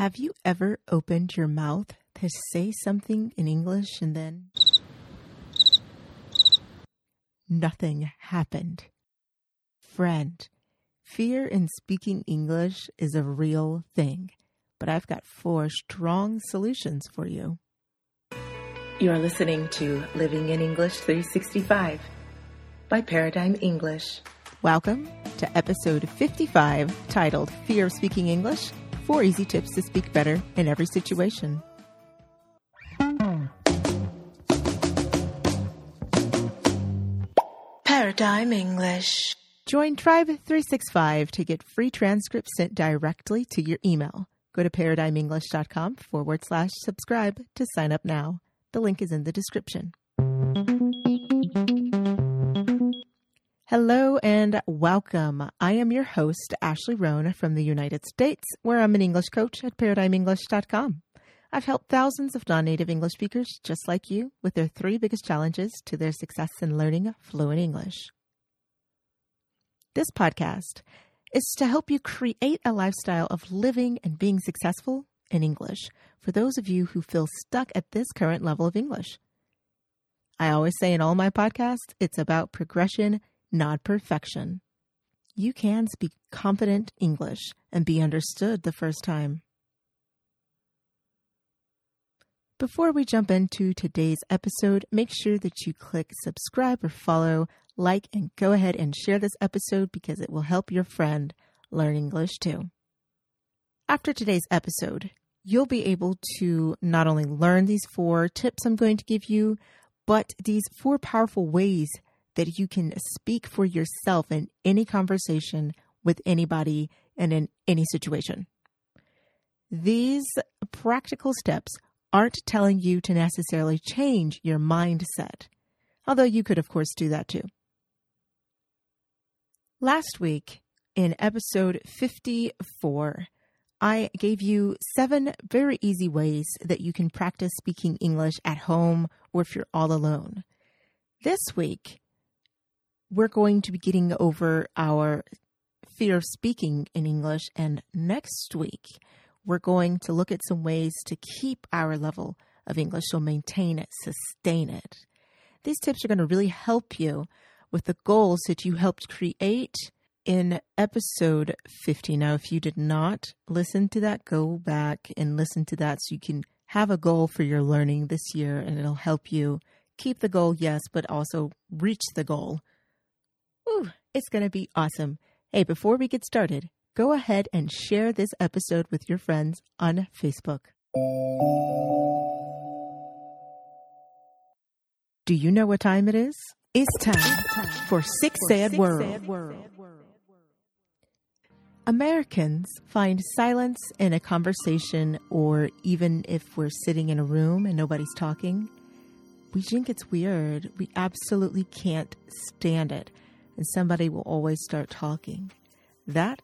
Have you ever opened your mouth to say something in English and then nothing happened? Friend, fear in speaking English is a real thing, but I've got four strong solutions for you. You're listening to Living in English 365 by Paradigm English. Welcome to episode 55 titled Fear of Speaking English Four Easy Tips to Speak Better in Every Situation. Paradigm English. Join Tribe 365 to get free transcripts sent directly to your email. Go to paradigmenglish.com forward slash subscribe to sign up now. The link is in the description. Hello and welcome. I am your host, Ashley Roan from the United States, where I'm an English coach at paradigmenglish.com. I've helped thousands of non native English speakers just like you with their three biggest challenges to their success in learning fluent English. This podcast is to help you create a lifestyle of living and being successful in English for those of you who feel stuck at this current level of English. I always say in all my podcasts, it's about progression not perfection. You can speak confident English and be understood the first time. Before we jump into today's episode, make sure that you click subscribe or follow, like, and go ahead and share this episode because it will help your friend learn English too. After today's episode, you'll be able to not only learn these four tips I'm going to give you, but these four powerful ways that you can speak for yourself in any conversation with anybody and in any situation. These practical steps aren't telling you to necessarily change your mindset, although you could, of course, do that too. Last week, in episode 54, I gave you seven very easy ways that you can practice speaking English at home or if you're all alone. This week, we're going to be getting over our fear of speaking in English. And next week, we're going to look at some ways to keep our level of English, so maintain it, sustain it. These tips are going to really help you with the goals that you helped create in episode 50. Now, if you did not listen to that, go back and listen to that so you can have a goal for your learning this year and it'll help you keep the goal, yes, but also reach the goal Ooh, it's going to be awesome. Hey, before we get started, go ahead and share this episode with your friends on Facebook. Do you know what time it is? It's time, it's time for Six Sad World. World. Americans find silence in a conversation, or even if we're sitting in a room and nobody's talking, we think it's weird. We absolutely can't stand it and somebody will always start talking. That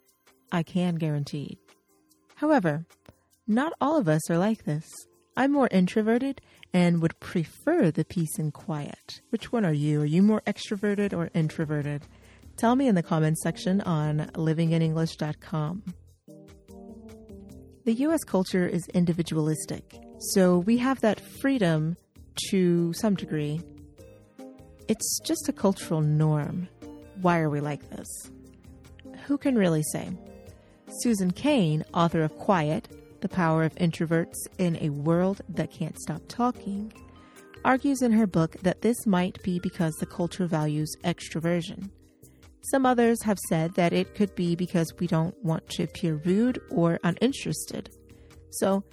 I can guarantee. However, not all of us are like this. I'm more introverted and would prefer the peace and quiet. Which one are you? Are you more extroverted or introverted? Tell me in the comments section on livinginenglish.com. The US culture is individualistic, so we have that freedom to some degree. It's just a cultural norm. Why are we like this? Who can really say? Susan Cain, author of Quiet The Power of Introverts in a World That Can't Stop Talking, argues in her book that this might be because the culture values extroversion. Some others have said that it could be because we don't want to appear rude or uninterested. So,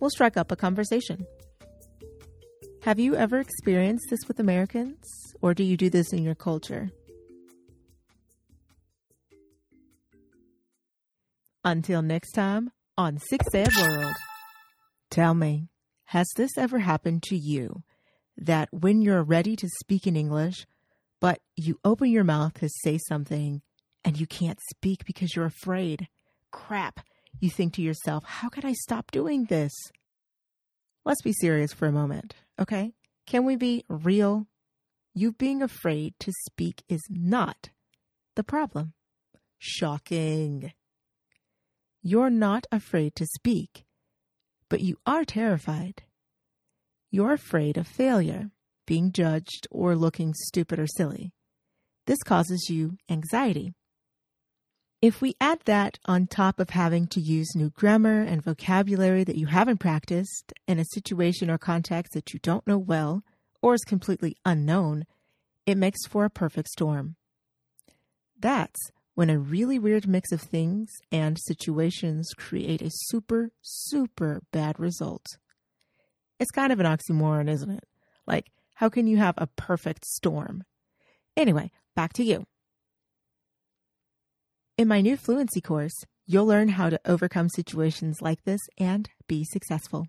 we'll strike up a conversation. Have you ever experienced this with Americans, or do you do this in your culture? Until next time on Six Ed World. Tell me, has this ever happened to you that when you're ready to speak in English, but you open your mouth to say something and you can't speak because you're afraid? Crap. You think to yourself, how could I stop doing this? Let's be serious for a moment, okay? Can we be real? You being afraid to speak is not the problem. Shocking. You're not afraid to speak but you are terrified. You're afraid of failure, being judged, or looking stupid or silly. This causes you anxiety. If we add that on top of having to use new grammar and vocabulary that you haven't practiced in a situation or context that you don't know well or is completely unknown, it makes for a perfect storm. That's when a really weird mix of things and situations create a super, super bad result. It's kind of an oxymoron, isn't it? Like, how can you have a perfect storm? Anyway, back to you. In my new fluency course, you'll learn how to overcome situations like this and be successful.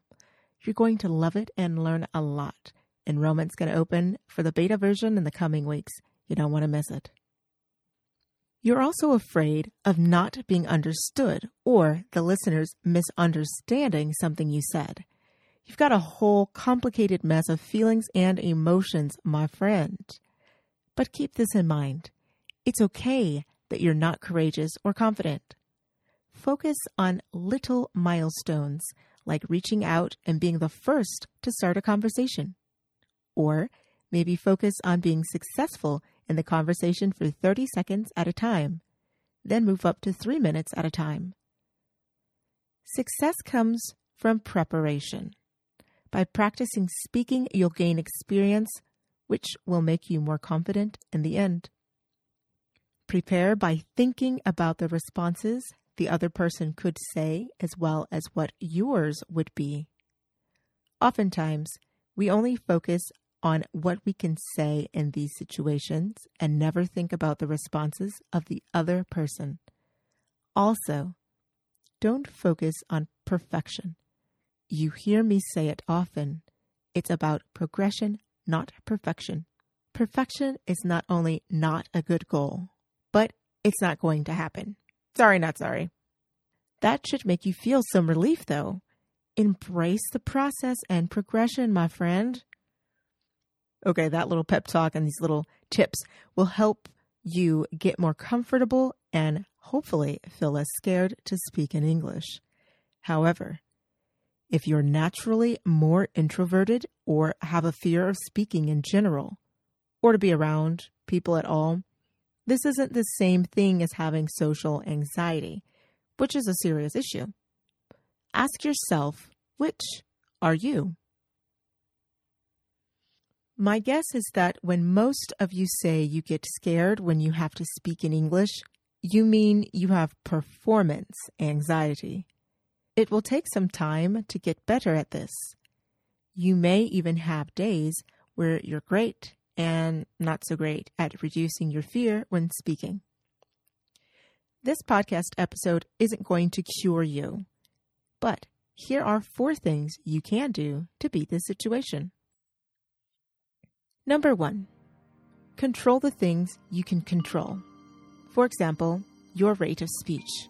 You're going to love it and learn a lot. Enrollment's going to open for the beta version in the coming weeks. You don't want to miss it. You're also afraid of not being understood or the listeners misunderstanding something you said. You've got a whole complicated mess of feelings and emotions, my friend. But keep this in mind. It's okay that you're not courageous or confident. Focus on little milestones like reaching out and being the first to start a conversation. Or maybe focus on being successful in the conversation for 30 seconds at a time, then move up to three minutes at a time. Success comes from preparation. By practicing speaking, you'll gain experience, which will make you more confident in the end. Prepare by thinking about the responses the other person could say as well as what yours would be. Oftentimes, we only focus on what we can say in these situations and never think about the responses of the other person. Also, don't focus on perfection. You hear me say it often. It's about progression, not perfection. Perfection is not only not a good goal, but it's not going to happen. Sorry, not sorry. That should make you feel some relief, though. Embrace the process and progression, my friend. Okay, that little pep talk and these little tips will help you get more comfortable and hopefully feel less scared to speak in English. However, if you're naturally more introverted or have a fear of speaking in general, or to be around people at all, this isn't the same thing as having social anxiety, which is a serious issue. Ask yourself, which are you? My guess is that when most of you say you get scared when you have to speak in English, you mean you have performance anxiety. It will take some time to get better at this. You may even have days where you're great and not so great at reducing your fear when speaking. This podcast episode isn't going to cure you, but here are four things you can do to beat this situation. Number one, control the things you can control. For example, your rate of speech.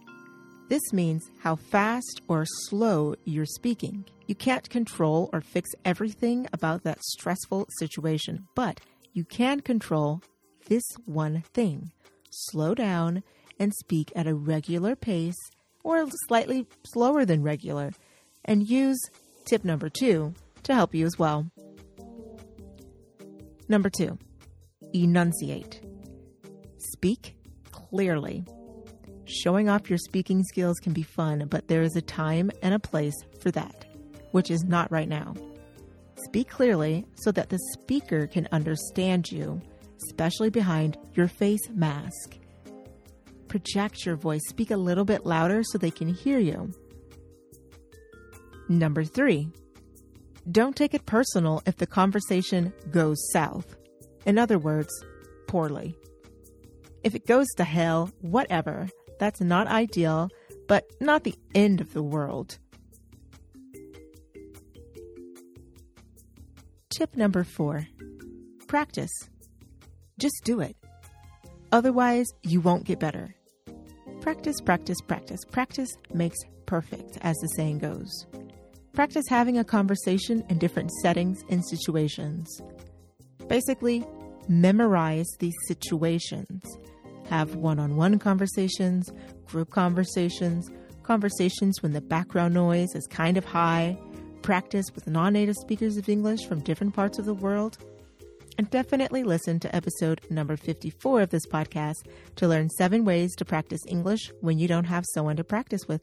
This means how fast or slow you're speaking. You can't control or fix everything about that stressful situation, but you can control this one thing slow down and speak at a regular pace or slightly slower than regular, and use tip number two to help you as well. Number two, enunciate. Speak clearly. Showing off your speaking skills can be fun, but there is a time and a place for that, which is not right now. Speak clearly so that the speaker can understand you, especially behind your face mask. Project your voice, speak a little bit louder so they can hear you. Number three, don't take it personal if the conversation goes south. In other words, poorly. If it goes to hell, whatever. That's not ideal, but not the end of the world. Tip number four practice. Just do it. Otherwise, you won't get better. Practice, practice, practice. Practice makes perfect, as the saying goes. Practice having a conversation in different settings and situations. Basically, memorize these situations. Have one on one conversations, group conversations, conversations when the background noise is kind of high, practice with non native speakers of English from different parts of the world, and definitely listen to episode number 54 of this podcast to learn seven ways to practice English when you don't have someone to practice with.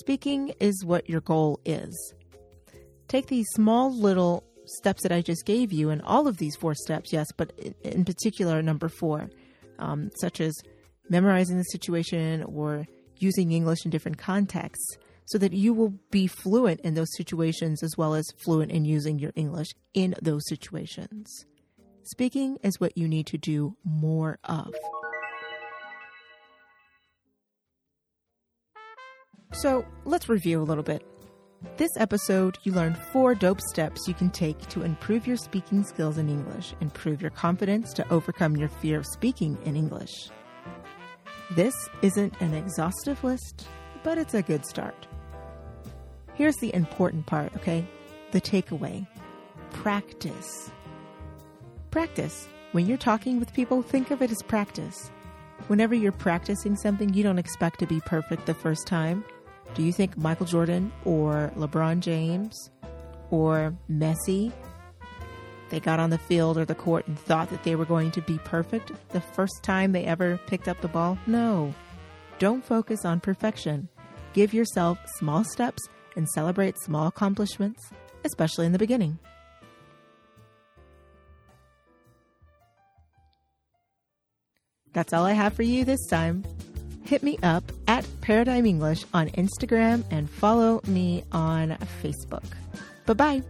Speaking is what your goal is. Take these small little steps that I just gave you, and all of these four steps, yes, but in particular, number four, um, such as memorizing the situation or using English in different contexts so that you will be fluent in those situations as well as fluent in using your English in those situations. Speaking is what you need to do more of. So let's review a little bit. This episode, you learned four dope steps you can take to improve your speaking skills in English, improve your confidence to overcome your fear of speaking in English. This isn't an exhaustive list, but it's a good start. Here's the important part, okay? The takeaway practice. Practice. When you're talking with people, think of it as practice. Whenever you're practicing something, you don't expect to be perfect the first time. Do you think Michael Jordan or LeBron James or Messi they got on the field or the court and thought that they were going to be perfect the first time they ever picked up the ball? No. Don't focus on perfection. Give yourself small steps and celebrate small accomplishments, especially in the beginning. That's all I have for you this time. Hit me up at Paradigm English on Instagram and follow me on Facebook. Bye bye.